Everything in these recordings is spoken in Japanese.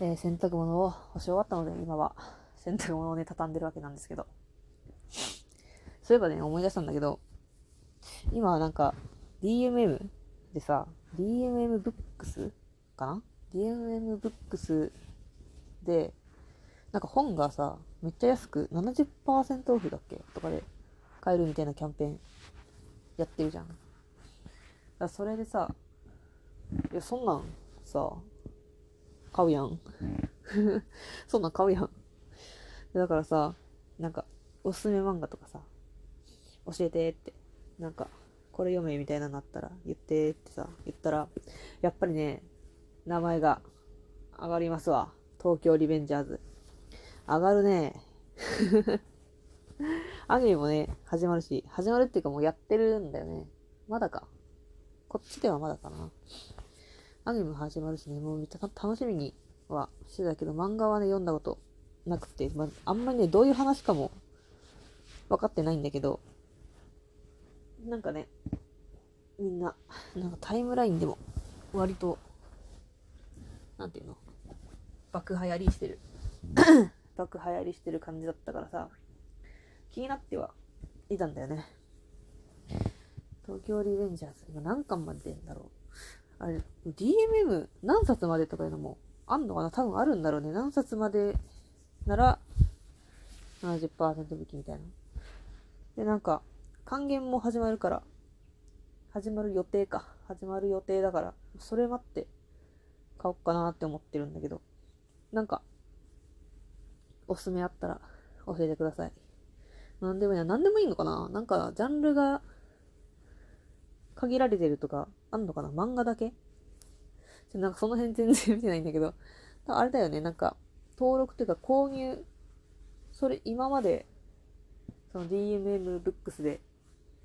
えー洗濯物を干し終わったので、今は洗濯物をね、畳んでるわけなんですけど。そういえばね、思い出したんだけど、今はなんか、DMM でさ、DMM ブックスかな ?DMM ブックスで、なんか本がさ、めっちゃ安く70%オフだっけ？とかで買えるみたいなキャンペーンやってるじゃん。だそれでさ、いや、そんなんさ、買うやん。そんなん買うやん。だからさ、なんか、おすすめ漫画とかさ、教えてって、なんか、これ読めみたいなのあったら言ってってさ、言ったら、やっぱりね、名前が上がりますわ。東京リベンジャーズ。上がるね。アニメもね、始まるし、始まるっていうかもうやってるんだよね。まだか。こっちではまだかな。アニメも始まるしね、もうめっちゃ楽しみにはしてたけど、漫画はね、読んだことなくて、まあ、あんまりね、どういう話かも分かってないんだけど、なんかね、みんな、なんかタイムラインでも、割と、なんていうの爆流行りしてる。爆流行りしてる感じだったからさ、気になってはいたんだよね。東京リベンジャーズ、今何巻まで出るんだろう。あれ、DMM 何冊までとかいうのもあんのかな？多分あるんだろうね。何冊までなら70%引きみたいな。で、なんか、還元も始まるから、始まる予定か。始まる予定だから、それ待って買おうかなって思ってるんだけど、なんか、おすすめあったら教えてください。なんでもいいな。なんでもいいのかな？なんか、ジャンルが限られてるとか、あんのかな？漫画だけ？ちょなんかその辺全然見てないんだけど、あれだよね、なんか、登録というか購入、それ今まで、その DMM ブックスで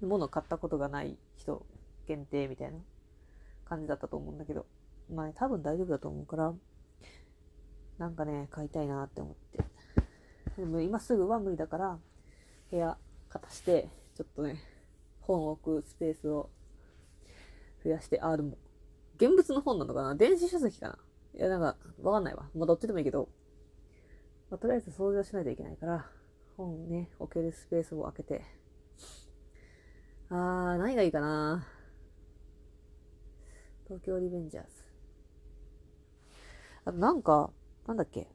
物買ったことがない人限定みたいな感じだったと思うんだけど、まあね、多分大丈夫だと思うから、なんかね、買いたいなって思って。でも今すぐは無理だから、部屋片して、ちょっとね、本を置くスペースを増やして、あ、でも、現物の本なのかな？電子書籍かな？いや、なんか、わかんないわ。まあ、どっちでもいいけど、まあ、とりあえず掃除をしないといけないから、本ね、置けるスペースを開けて。あー、何がいいかな？東京リベンジャーズ。あと、なんか、なんだっけ？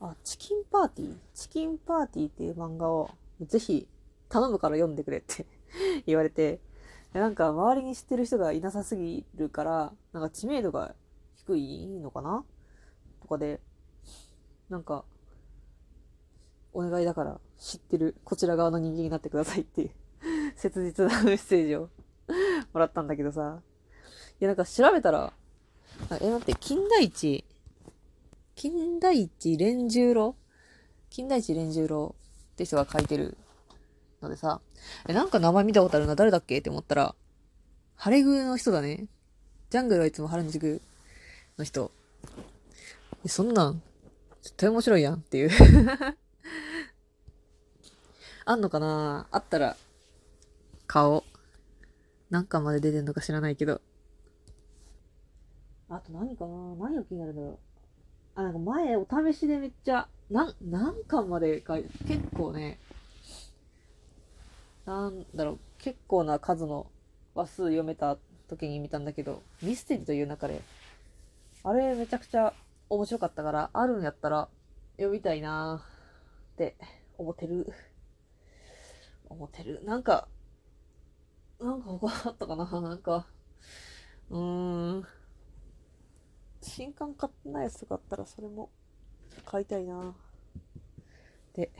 あ、チキンパーティー？チキンパーティーっていう漫画を、ぜひ、頼むから読んでくれって 言われて、なんか周りに知ってる人がいなさすぎるから、なんか知名度が低いのかな？とかで、なんか、お願いだから知ってるこちら側の人間になってくださいっていう 切実なメッセージを もらったんだけどさ。いや、なんか調べたら、え、待って、金田一、金田一連十郎？金田一連十郎って人が書いてるのでさ、え、なんか名前見たことあるな、誰だっけって思ったら、ハレグの人だね。ジャングルはいつも原宿の人。え、そんなん、絶対面白いやんっていう あんのかな？あったら、顔。何巻まで出てんのか知らないけど。あと何かな？何が気になるんだろう。あ、なんか前お試しでめっちゃ、なん、何巻までか、結構ね、なんだろう、結構な数の話数読めた時に見たんだけど、ミステリーという中で、あれめちゃくちゃ面白かったから、あるんやったら読みたいなーって思ってる。思ってる。なんか、なんか他あったかな？なんか、うーん。新刊買ってないやつとかあったらそれも買いたいなって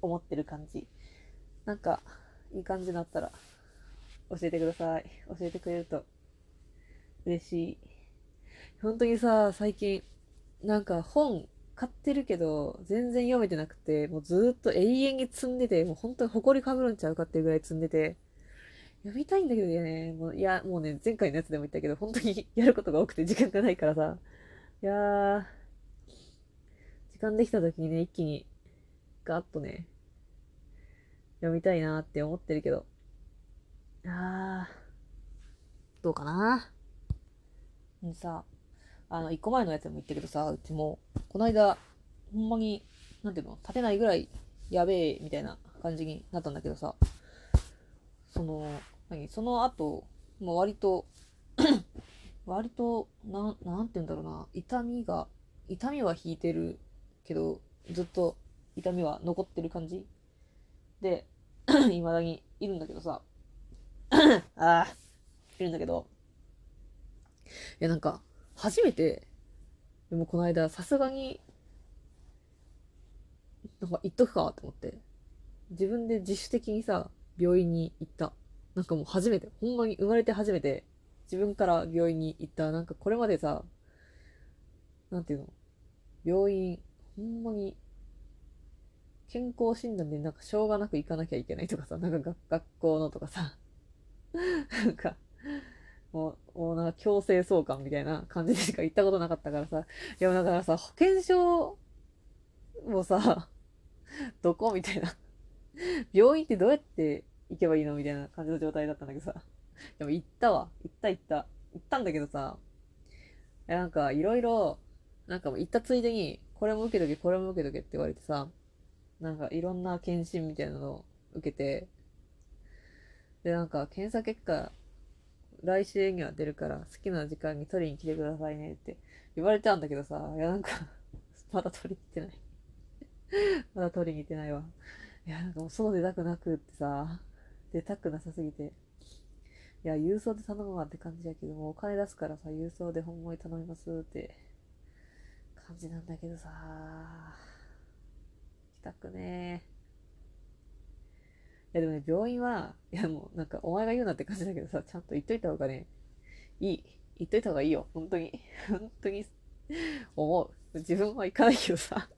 思ってる感じ。なんか、いい感じになったら教えてください。教えてくれると嬉しい。本当にさ、最近、なんか本買ってるけど、全然読めてなくて、もうずっと永遠に積んでて、もう本当に埃かぶるんちゃうかっていうぐらい積んでて、読みたいんだけどね、もう、いや、もうね、前回のやつでも言ったけど、本当にやることが多くて時間がないからさ、いやー、時間できた時にね、一気に、ガーッとね、読みたいなって思ってるけど、あー、どうかな。さ、あの、一個前のやつでも言ったけどさ、うちも、この間、ほんまに、なんていうの、立てないぐらいやべえ、みたいな感じになったんだけどさ、その、何、その後、もう割と 割と、な、なんて言うんだろうな、痛みが、痛みは引いてるけど、ずっと痛みは残ってる感じで、未だにいるんだけどさ、ああ、いるんだけど、いやなんか、初めて、でもこの間、さすがに、なんか言っとくかって思って、自分で自主的にさ、病院に行った。なんかもう初めて、ほんまに生まれて初めて、自分から病院に行った。なんかこれまでさ、なんていうの？病院、ほんまに、健康診断でなんかしょうがなく行かなきゃいけないとかさ、なんか学校のとかさ、なんか、もう、もうなんか強制送還みたいな感じでしか行ったことなかったからさ、いやだからさ、保険証もさ、どこみたいな。病院ってどうやって行けばいいのみたいな感じの状態だったんだけどさ。でも行ったわ。行った行った。行ったんだけどさ、なんかいろいろ、なんかもう行ったついでに、これも受けとけ、これも受けとけって言われてさ、なんかいろんな検診みたいなのを受けて、で、なんか検査結果来週には出るから好きな時間に取りに来てくださいねって言われたんだけどさ、いやなんか まだ取りに行ってない まだ取りに行ってないわ。いやなんかもう外出たくなくってさ、出たくなさすぎて。いや、郵送で頼むわって感じやけども、お金出すからさ、郵送でほんまに頼みますって感じなんだけどさ、たくね。いやでもね、病院は、いやもうなんかお前が言うなって感じだけどさ、ちゃんと言っといた方がね、いい。言っといた方がいいよ。本当に。本当に、思う。自分は行かないけどさ。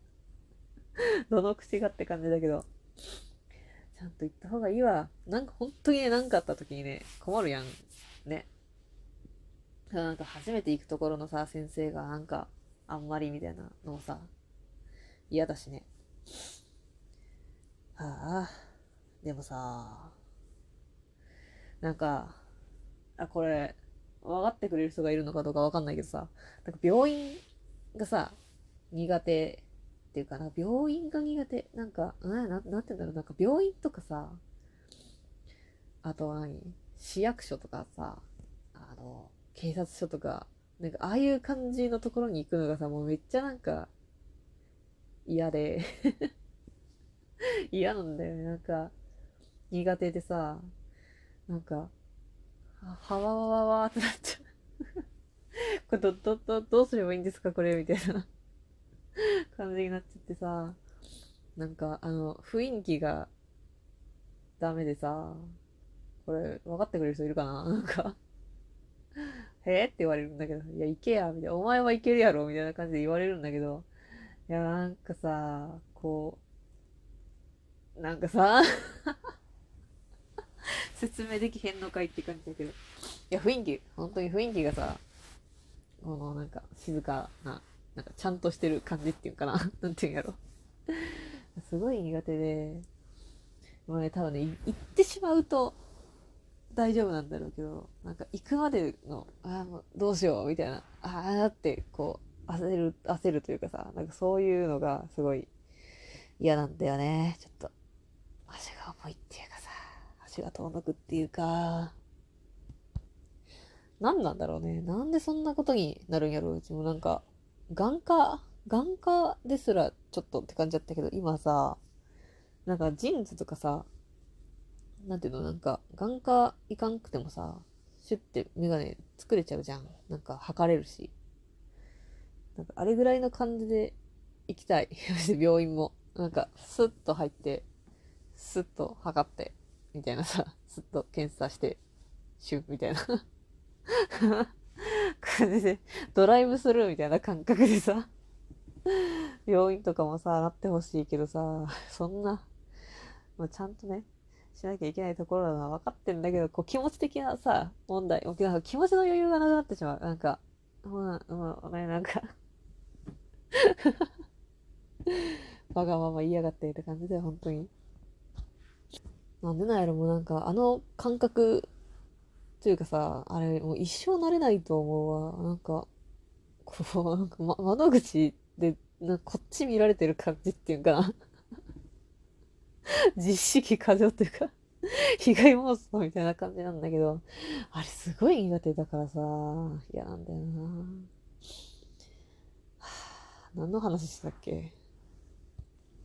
どの口がって感じだけど。ちゃんと言った方がいいわ。なんか本当にね、何かあった時にね、困るやん。ね。なんか初めて行くところのさ、先生がなんか、あんまりみたいなのもさ、嫌だしね。はあ。でもさ、なんか、あ、これ、分かってくれる人がいるのかどうか分かんないけどさ、なんか病院がさ、苦手っていうかな、病院が苦手。なんか、な、ななんて言うんだろう、なんか病院とかさ、あと何？市役所とかさ、あの、警察署とか、なんかああいう感じのところに行くのがさ、もうめっちゃなんか、嫌で 嫌なんだよね。なんか、苦手でさ、なんか、はわわわわってなっちゃうこれど、ど、ど、どうすればいいんですかこれみたいな感じになっちゃってさ、なんか、あの、雰囲気がダメでさ、これ、分かってくれる人いるかななんかへえって言われるんだけど、いや、行けや、みたいな、お前は行けるやろ、みたいな感じで言われるんだけど、いや、なんかさ、こう、なんかさ説明できへんのかいって感じだけど。いや、雰囲気、本当に雰囲気がさ、このなんか静かな、なんかちゃんとしてる感じっていうかな。なんていうんやろ。すごい苦手で、もうね、多分ね、行ってしまうと大丈夫なんだろうけど、なんか行くまでの、ああ、もうどうしようみたいな、ああってこう、焦る、焦るというかさ、なんかそういうのがすごい嫌なんだよね。ちょっと、足が重いっていうかさ。足が遠のくっていうか、何なんだろうね。なんでそんなことになるんやろう。うちもなんか、眼科、眼科ですらちょっとって感じだったけど、今さ、なんかジーンズとかさ、なんていうの、なんか、眼科行かんくてもさ、シュッてメガネ作れちゃうじゃん。なんか測れるし。なんかあれぐらいの感じで行きたい。病院も。なんか、スッと入って、スッと測って、みたいなさ、ずっと検査して、シュンみたいな感じで、ドライブスルーみたいな感覚でさ、病院とかもさ、なってほしいけどさ、そんな、まあ、ちゃんとね、しなきゃいけないところだのは分かってんだけど、こう気持ち的なさ、問題、なんか気持ちの余裕がなくなってしまう。なんか、まあ、まあ、ね、なんかわがまま言いやがってって感じで、本当に。なんでなんやろもうなんか、あの感覚というかさ、あれもう一生慣れないと思うわ。なんか、こう、なんか、ま、窓口で、なこっち見られてる感じっていうかな。実識過剰っていうか 被害妄想みたいな感じなんだけど、あれすごい苦手だからさ、嫌なんだよな。はあ、何の話したっけ？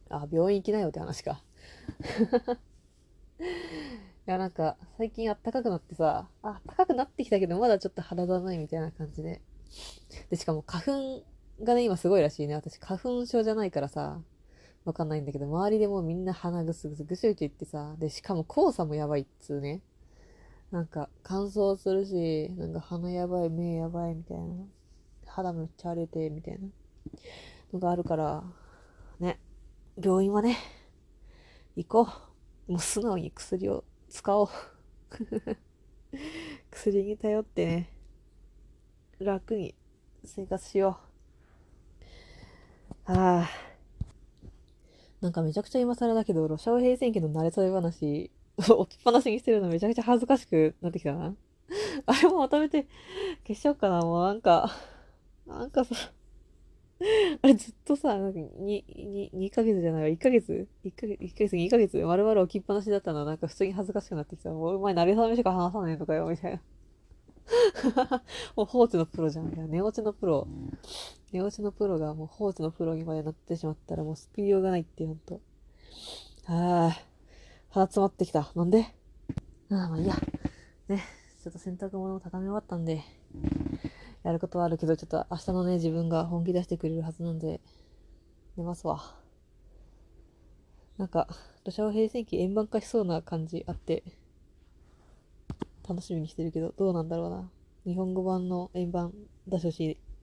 あ、病院行きなよって話か。いや、なんか、最近あったかくなってさ、あ、ったかくなってきたけど、まだちょっと肌寒いみたいな感じで。で、しかも花粉がね、今すごいらしいね。私、花粉症じゃないからさ、わかんないんだけど、周りでもうみんな鼻ぐすぐすぐしゅぐしゅ言ってさ、で、しかも黄砂もやばいっつうね。なんか、乾燥するし、なんか鼻やばい、目やばいみたいな。肌めっちゃ荒れて、みたいなのがあるから、ね、病院はね、行こう。もう素直に薬を使おう。薬に頼ってね、楽に生活しよう。ああ。なんかめちゃくちゃ今更だけど、ロシア語平戦期の慣れそれ話、置きっぱなしにしてるのめちゃくちゃ恥ずかしくなってきたな。あれもまとめて消しちゃおうかな。もうなんか、なんかさ、あれずっとさ、なんか2、2、2ヶ月じゃないわ、1ヶ月 ?1 ヶ月、1ヶ月、2ヶ月、丸々置きっぱなしだったのはなんか普通に恥ずかしくなってきた。もうお前慣れそめしか話さねえとかよ、みたいな。もう放置のプロじゃん。いや、寝落ちのプロ。寝落ちのプロがもう放置のプロにまでなってしまったらもうスピードがないって、ほんと。はぁ、鼻詰まってきた。なんで？ああ、まあいいや。ね、ちょっと洗濯物も畳み終わったんで、やることはあるけど、ちょっと明日のね、自分が本気出してくれるはずなんで、寝ますわ。なんか、土砂を平成期円盤化しそうな感じあって、楽しみにしてるけど、どうなんだろうな。日本語版の円盤出してほしい